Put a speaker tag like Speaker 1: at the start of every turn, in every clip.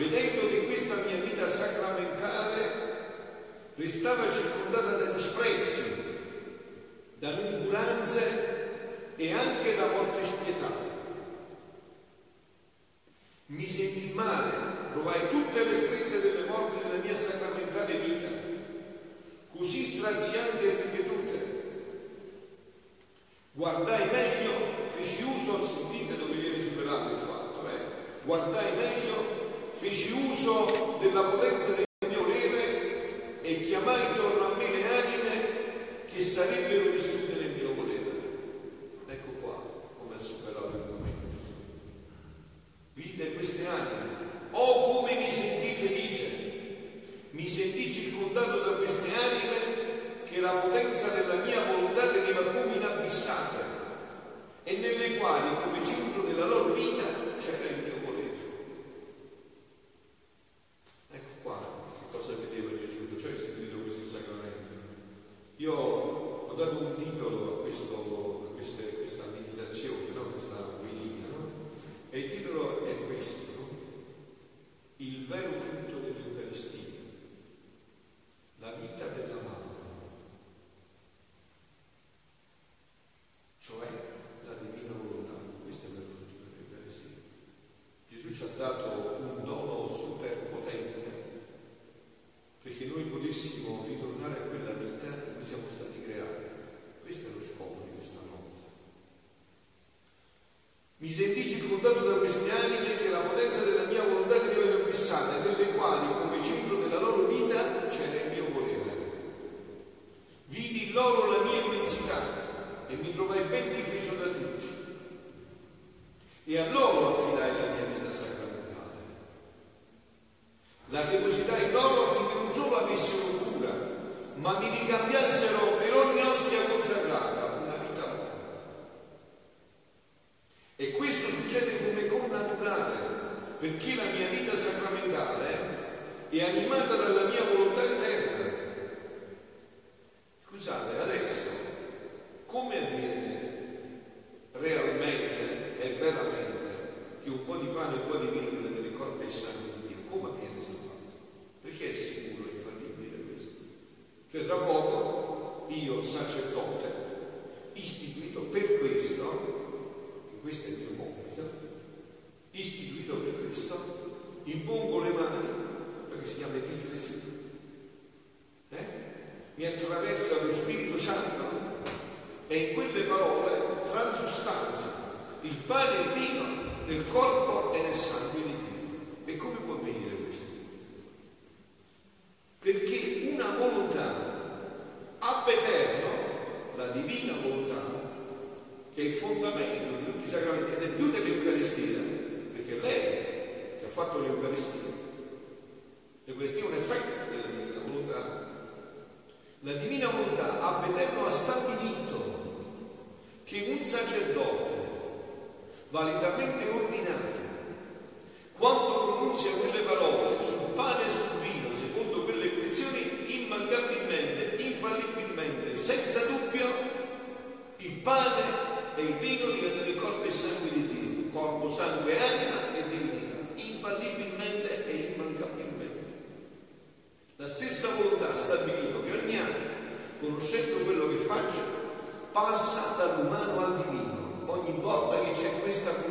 Speaker 1: vedendo che questa mia vita sacramentale restava circondata da disprezzi, da noncuranze e anche da morte spietata. Mi sentì male, provai tutte le strette delle morti della mia sacramentale vita, così strazianti e ripetute. Guardai meglio, feci uso, sentite dove viene superato il fatto, eh? guardai meglio, feci uso della potenza del mio volere e chiamai intorno a me le anime che sarebbero vissute nel mio volere. Ecco qua come ha superato il momento Gesù. Vide queste anime. Oh come mi sentì felice! Mi sentì circondato da queste anime che la potenza della mia volontà teneva come inabissate e nelle quali come centro della loro vita c'era il mio volere. Ecco qua che cosa vedeva Gesù, cioè istituito questo sacramento. Io ho dato un titolo a, questo, a queste, questa meditazione, no? questa vigilia, no? e il titolo è questo, no? il vero frutto dell'Eucaristia, la vita della mamma, cioè la divina volontà, questo è il vero frutto dell'Eucaristia. Gesù ci ha dato un dono super potente perché noi potessimo ritornare a quella vita in cui siamo stati creati. Questo è lo scopo di questa notte. Mi sentì circondato da queste anime che la potenza della mia volontà teneva fissata e nelle quali come centro della loro vita c'era il mio volere. Vidi in loro la mia immensità e mi trovai ben difeso da tutti. E a loro affidai la mia vita sacramentale. La depositai in loro affinché non solo avessero cura, ma mi ricambiassero per ogni ostia consacrata una vita loro. E questo succede come connaturale, perché la mia vita sacramentale è animata dalla mia volontà eterna. Scusate, adesso come avviene realmente e veramente che un po' di pane e un po' di vino diventa il corpo e il sangue di Dio? Come avviene questo fatto? Perché è sicuro e infallibile questo? Cioè tra poco io, sacerdote, istituito per questo, e questo è il mio compito, istituito per questo, impongo le mani, quello che si chiama epiclesia, eh? mi attraversa lo Spirito Santo e in quelle parole transustanza il pane e il vino nel corpo e nel sangue di Dio. E come può avvenire questo? Perché una volontà ab eterno, la divina volontà, che è il fondamento di tutti i sacramenti ed è più dell'Eucaristia, perché lei che ha fatto l'Eucaristia. L'Eucaristia è un effetto della divina volontà. La divina volontà ab eterno ha stabilito che un sacerdote validamente ordinato, quando pronunzia quelle parole sul pane e sul vino, secondo quelle condizioni, immancabilmente, infallibilmente, senza dubbio, il pane e il vino diventano il corpo e il sangue di Dio, corpo, sangue, anima e divinità, infallibilmente e immancabilmente. La stessa volontà ha stabilito che ogni anno, conoscendo quello che faccio, passa dall'umano al divino ogni volta che c'è questa conoscenza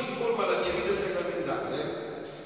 Speaker 1: si forma la mia vita sacramentale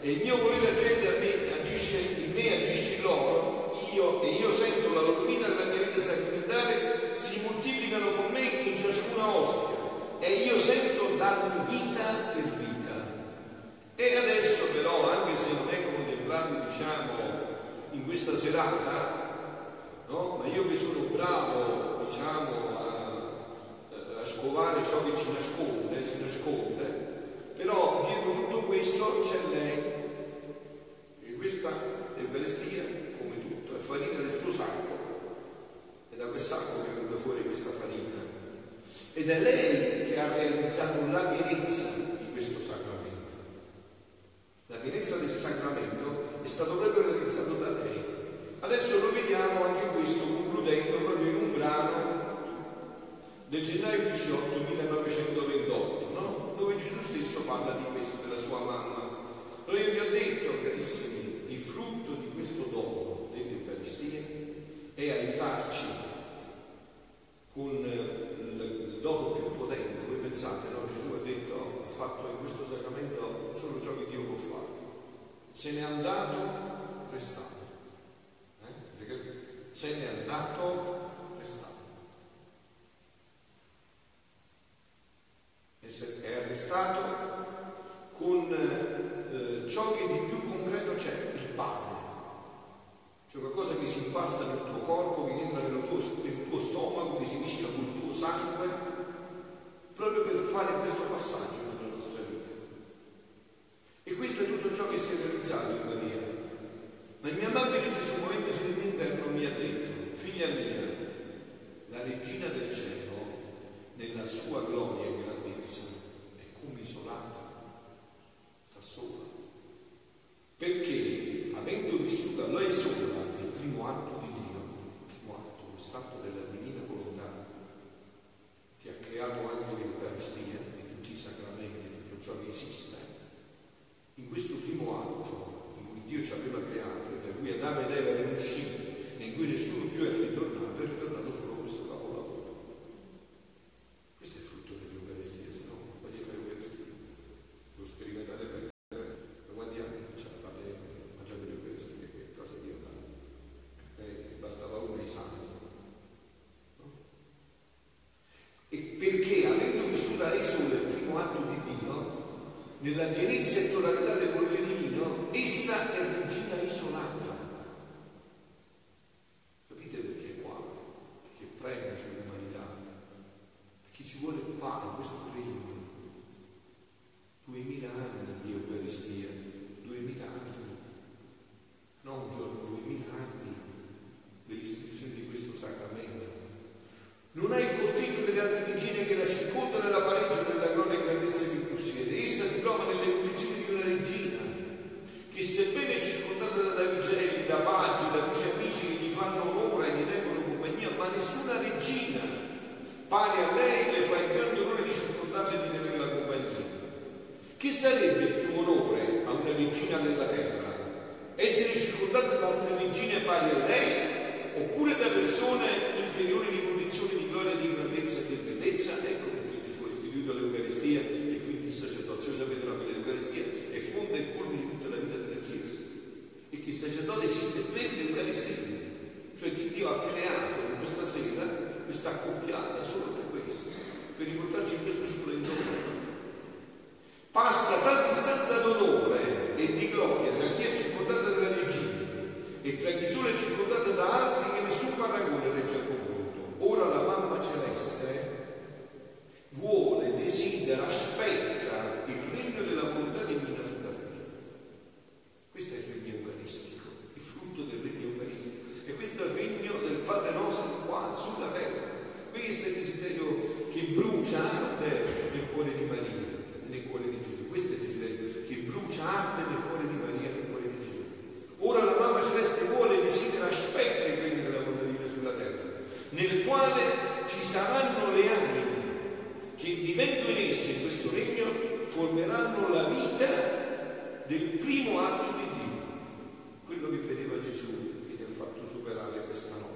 Speaker 1: e il mio volere agente a me, agisce in me, agisce in loro, io e io sento la loro vita nella mia vita sacramentale, si moltiplicano con me in ciascuna ostia e io sento darmi vita per vita. E adesso però, anche se non è contemplato, diciamo, in questa serata, no? ma io che sono bravo, diciamo, a, eh, a scovare ciò che ci nasconde, si nasconde, però dietro tutto questo c'è lei, e questa è Eucaristia, come tutto, è farina del suo sacco è da quel sacco che è venuta fuori questa farina. Ed è lei che ha realizzato la verezza di questo sacramento. La verezza del sacramento è stato proprio realizzato da lei. Adesso lo vediamo anche questo concludendo proprio in un brano del gennaio 18 1928. Gesù stesso parla di questo, della sua mamma. Io vi ho detto, carissimi, il frutto di questo dono dell'Eucaristia è aiutarci con eh, il dono più potente. Voi pensate, no? Gesù ha detto, ha fatto in questo sacramento solo ciò che Dio può fare. Se n'è andato restando. Eh? Se n'è andato Yeshua, que o Eli formeranno la vita del primo atto di Dio, quello che vedeva Gesù che ti ha fatto superare questa notte.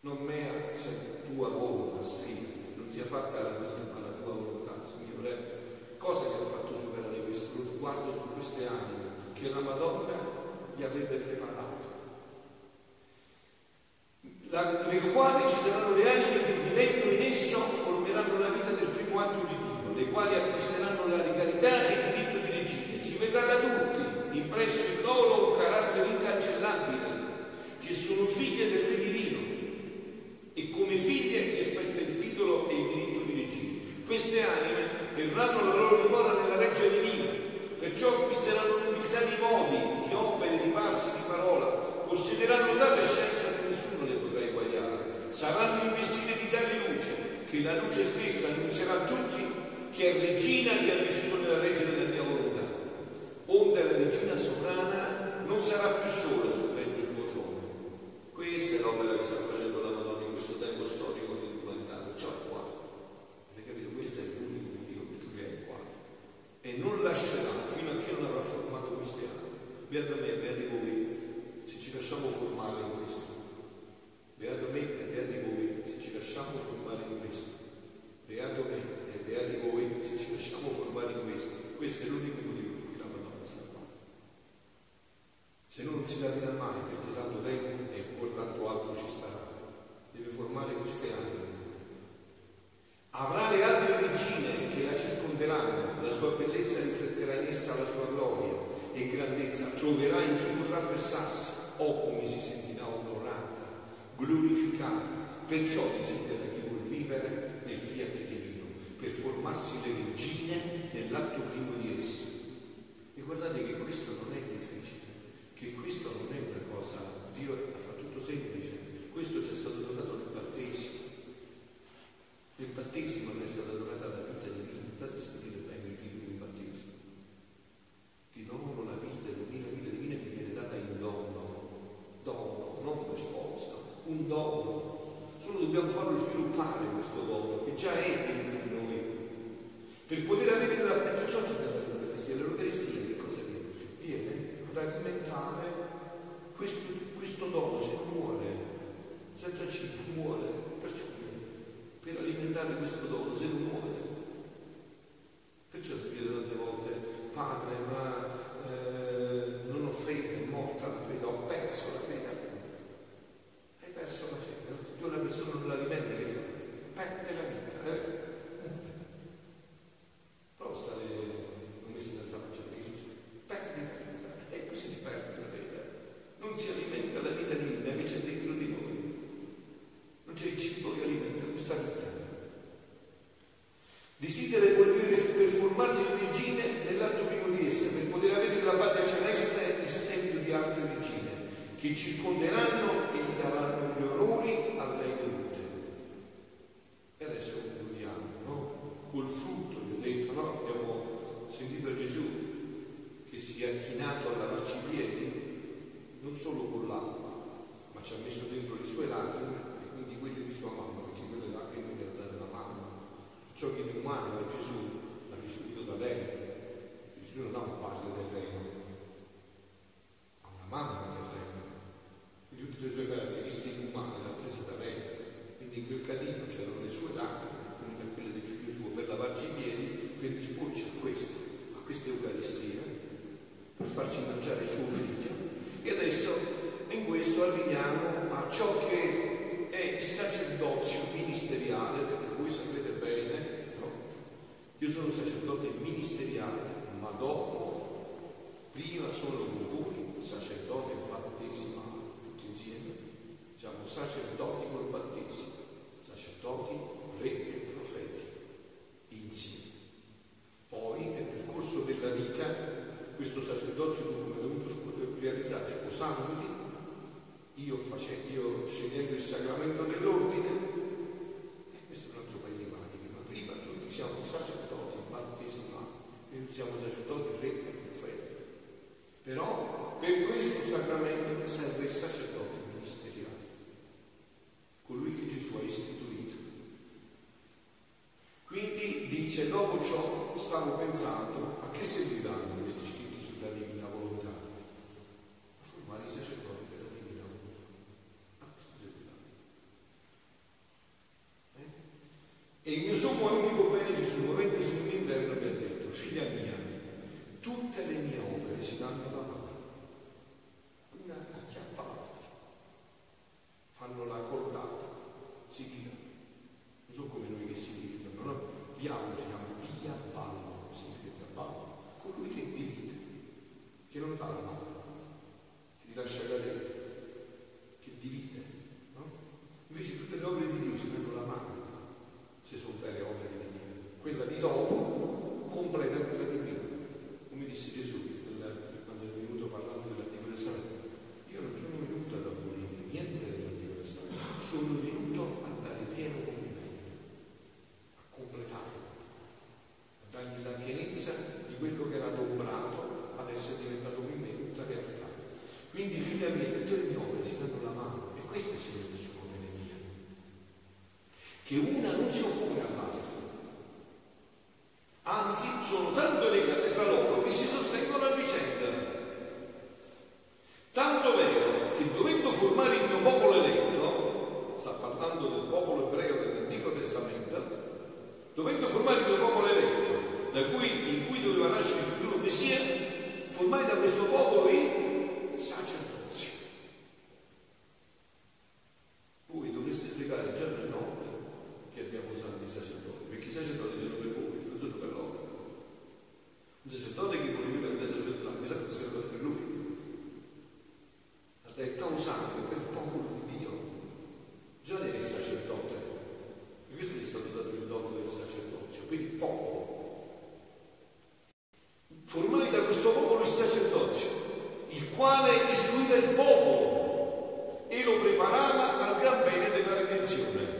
Speaker 1: Non mea sia tua volontà, sfida, non sia fatta la mia ma la tua volontà, Signore. Cosa ti ha fatto superare questo? Lo sguardo su queste anime che la Madonna gli avrebbe preparato che è regina che ha vissuto nella reggia della mia volontà. Onde la regina sovrana non sarà più sola sul regno del suo trono. Questa è l'opera che sta facendo la Madonna in questo tempo storico dell'umanità, ciò è qua. Avete capito? Questo è l'unico Dio che è qua. E non lascerà fino a che non avrà formato queste anime. Beato me, beati voi, se ci lasciamo formare in questo. Beato me e beati voi, se ci lasciamo formare in questo. Beato me e beati voi, se ci lasciamo formare in questo. Questo è l'unico motivo per cui la Madonna sta qua. Se no non si capirà mai perché tanto tempo e poi tanto altro ci starà. Deve formare queste anime. Avrà le altre regine che la circonderanno, la sua bellezza rifletterà in essa la sua gloria e grandezza, troverà in chi potrà versarsi, o come si sentirà onorata, glorificata. Perciò desidera chi vuol vivere nel fiat divino, per formarsi le regine nell'atto primo di esso. E guardate che questo non è difficile, che questo non è una cosa, Dio ha fatto tutto semplice, questo ci è stato donato nel battesimo. Nel battesimo è stata donata la vita divina, andate a sentire bene il titolo del battesimo. Ti dono la vita divina, la vita divina ti viene data in dono, dono, non per sforzo, un dono. Solo dobbiamo farlo sviluppare questo dono, che già è dentro di noi. Per poter avere la... Perciò ci dà l'Eucaristia. L'Eucaristia che cosa viene? Viene ad alimentare questo, questo dono, se muore, senza cibo muore, perciò per alimentare questo dono, se non muore. Perciò si chiede tante volte, padre, ma eh, non ho fede, è morta la fede, ho perso la fede. Hai perso la fede, no? se tu una persona non la alimenti, che fa? Perde la vita. Eh? Prova a stare come si senza faccia Cristo, perdi la vita e così si perde la fede. Non si alimenta la vita divina che c'è dentro di noi. Non c'è il cibo che alimenta questa vita. Desidera e vuol vivere per formarsi regine nell'atto primo di essa, per poter avere la patria celeste esempio di altre regine, che circonderanno e gli daranno gli onori a lei dovute. E adesso concludiamo, no? Col frutto, vi ho detto, no? Abbiamo sentito Gesù che si è chinato a lavarci i piedi, non solo con l'acqua, ma ci ha messo dentro le sue lacrime e quindi quelle di sua mamma, perché quelle lacrime le ha date la mamma. Ciò che di umano è Gesù l'ha ricevuto da lei. Gesù non ha un padre terreno, ha una mamma terrena. Quindi tutte le sue caratteristiche umane le ha prese da lei. Catino c'erano le sue lacrime, per quelle del figlio suo, per lavarci i piedi, per disporci a questo, a questa Eucaristia, per farci mangiare il suo figlio. E adesso in questo arriviamo a ciò che è il sacerdozio ministeriale, perché voi sapete bene, no? Io sono sacerdote ministeriale, ma dopo, prima sono con voi sacerdote battesimale, tutti insieme, diciamo sacerdoti col battesimo, sacerdoti, re e profeti, insieme. Poi nel percorso della vita questo sacerdozio è dovuto realizzare sposandoti, io, face, io scegliendo il sacramento dell'ordine, e questo è un altro paio di maniche, ma prima tutti siamo sacerdoti battesimali, quindi siamo sacerdoti children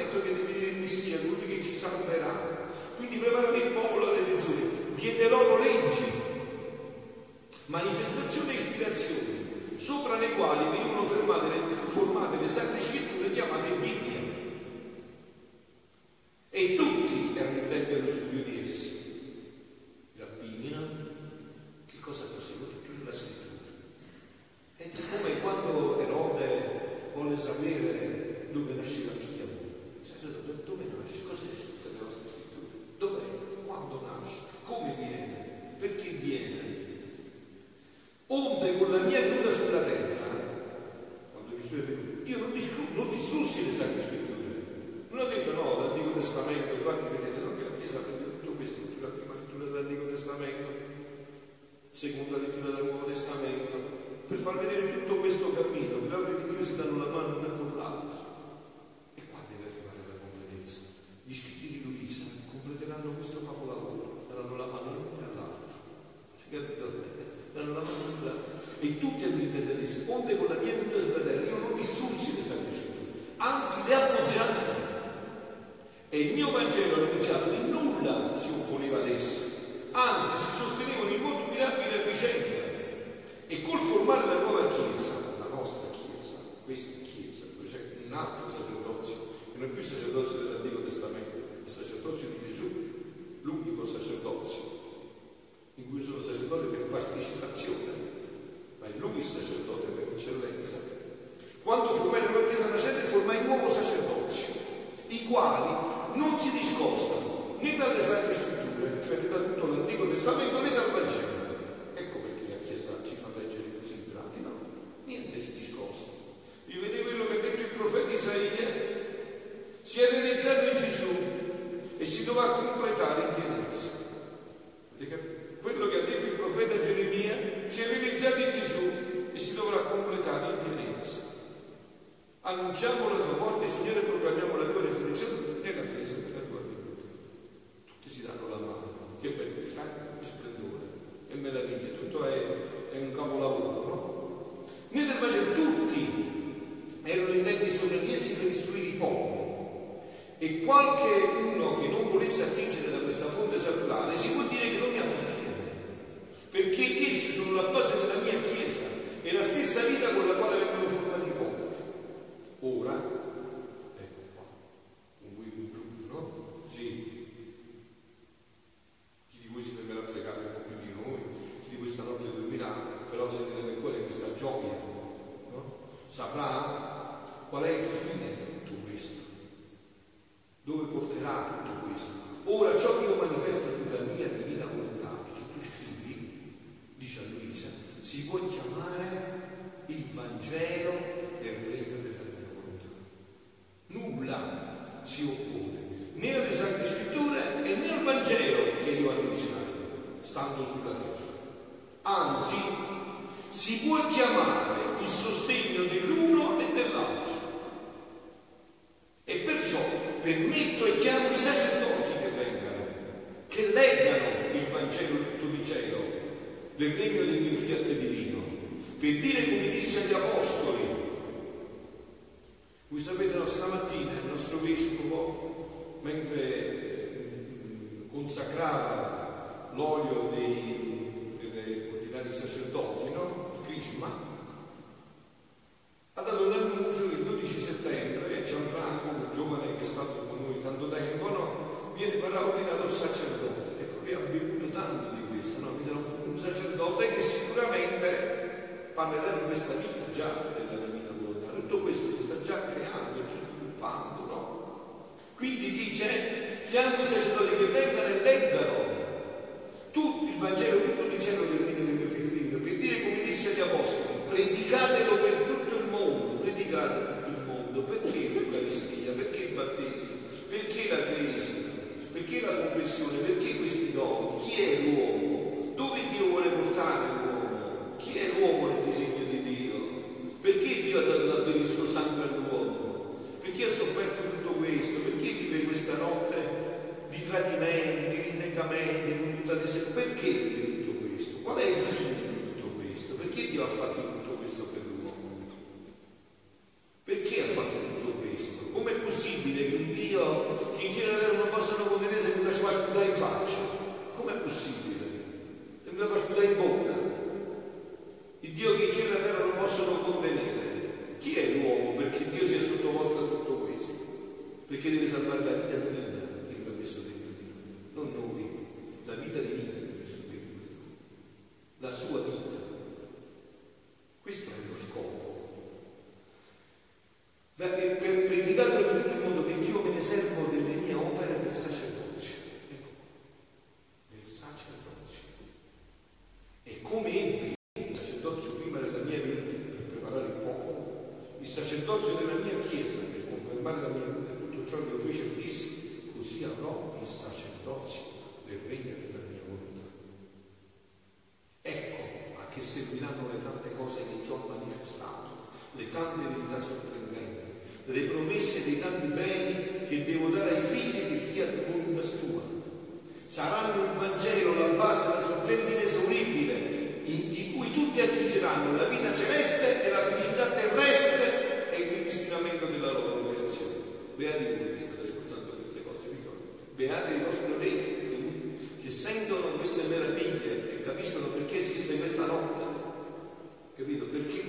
Speaker 1: detto che devi venire il Messia, lui che ci salverà. Quindi preparano il popolo alle religione, diede loro leggi, manifestazioni e ispirazioni, sopra le quali venivano formate le, formate le sacre scritture chiamate Bibbia. far vedere tutto questo cammino, le opere di Dio si danno la mano una con l'altra. E qua deve arrivare la completezza. Gli scritti di Luisa completeranno questo capolavoro, daranno la mano l'uno all'altro. Si capita bene? Daranno la mano l'uno all'altro. E tutte le intenderete, onde con la mia venuta sbadella, io non distrussi le sacre scritture, anzi le appoggiate è un capolavoro, no? Nell'Evangelo tutti erano intenti sopra di essi per istruire i popoli e qualche uno che non volesse attingere da questa fonte salutare si può dire che non mi ha appartiene, perché essi sono la base del sacerdote. Ecco, qui abbiamo bevuto tanto di questo, no? un sacerdote che sicuramente parlerà di questa vita già della divina volontà. Tutto questo si sta già creando, già sviluppando, no? Quindi dice siamo i sacerdoti che vengono è lebbero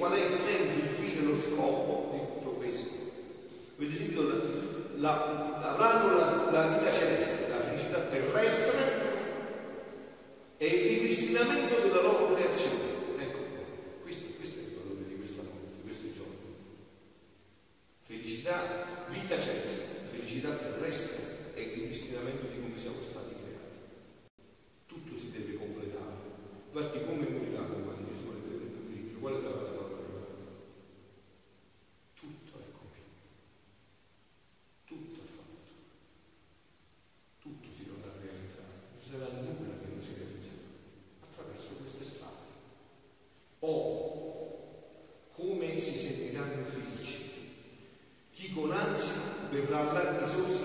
Speaker 1: qual è il senso, il fine, lo scopo di tutto questo. Avete sentito? La, la, avranno la, la
Speaker 2: alla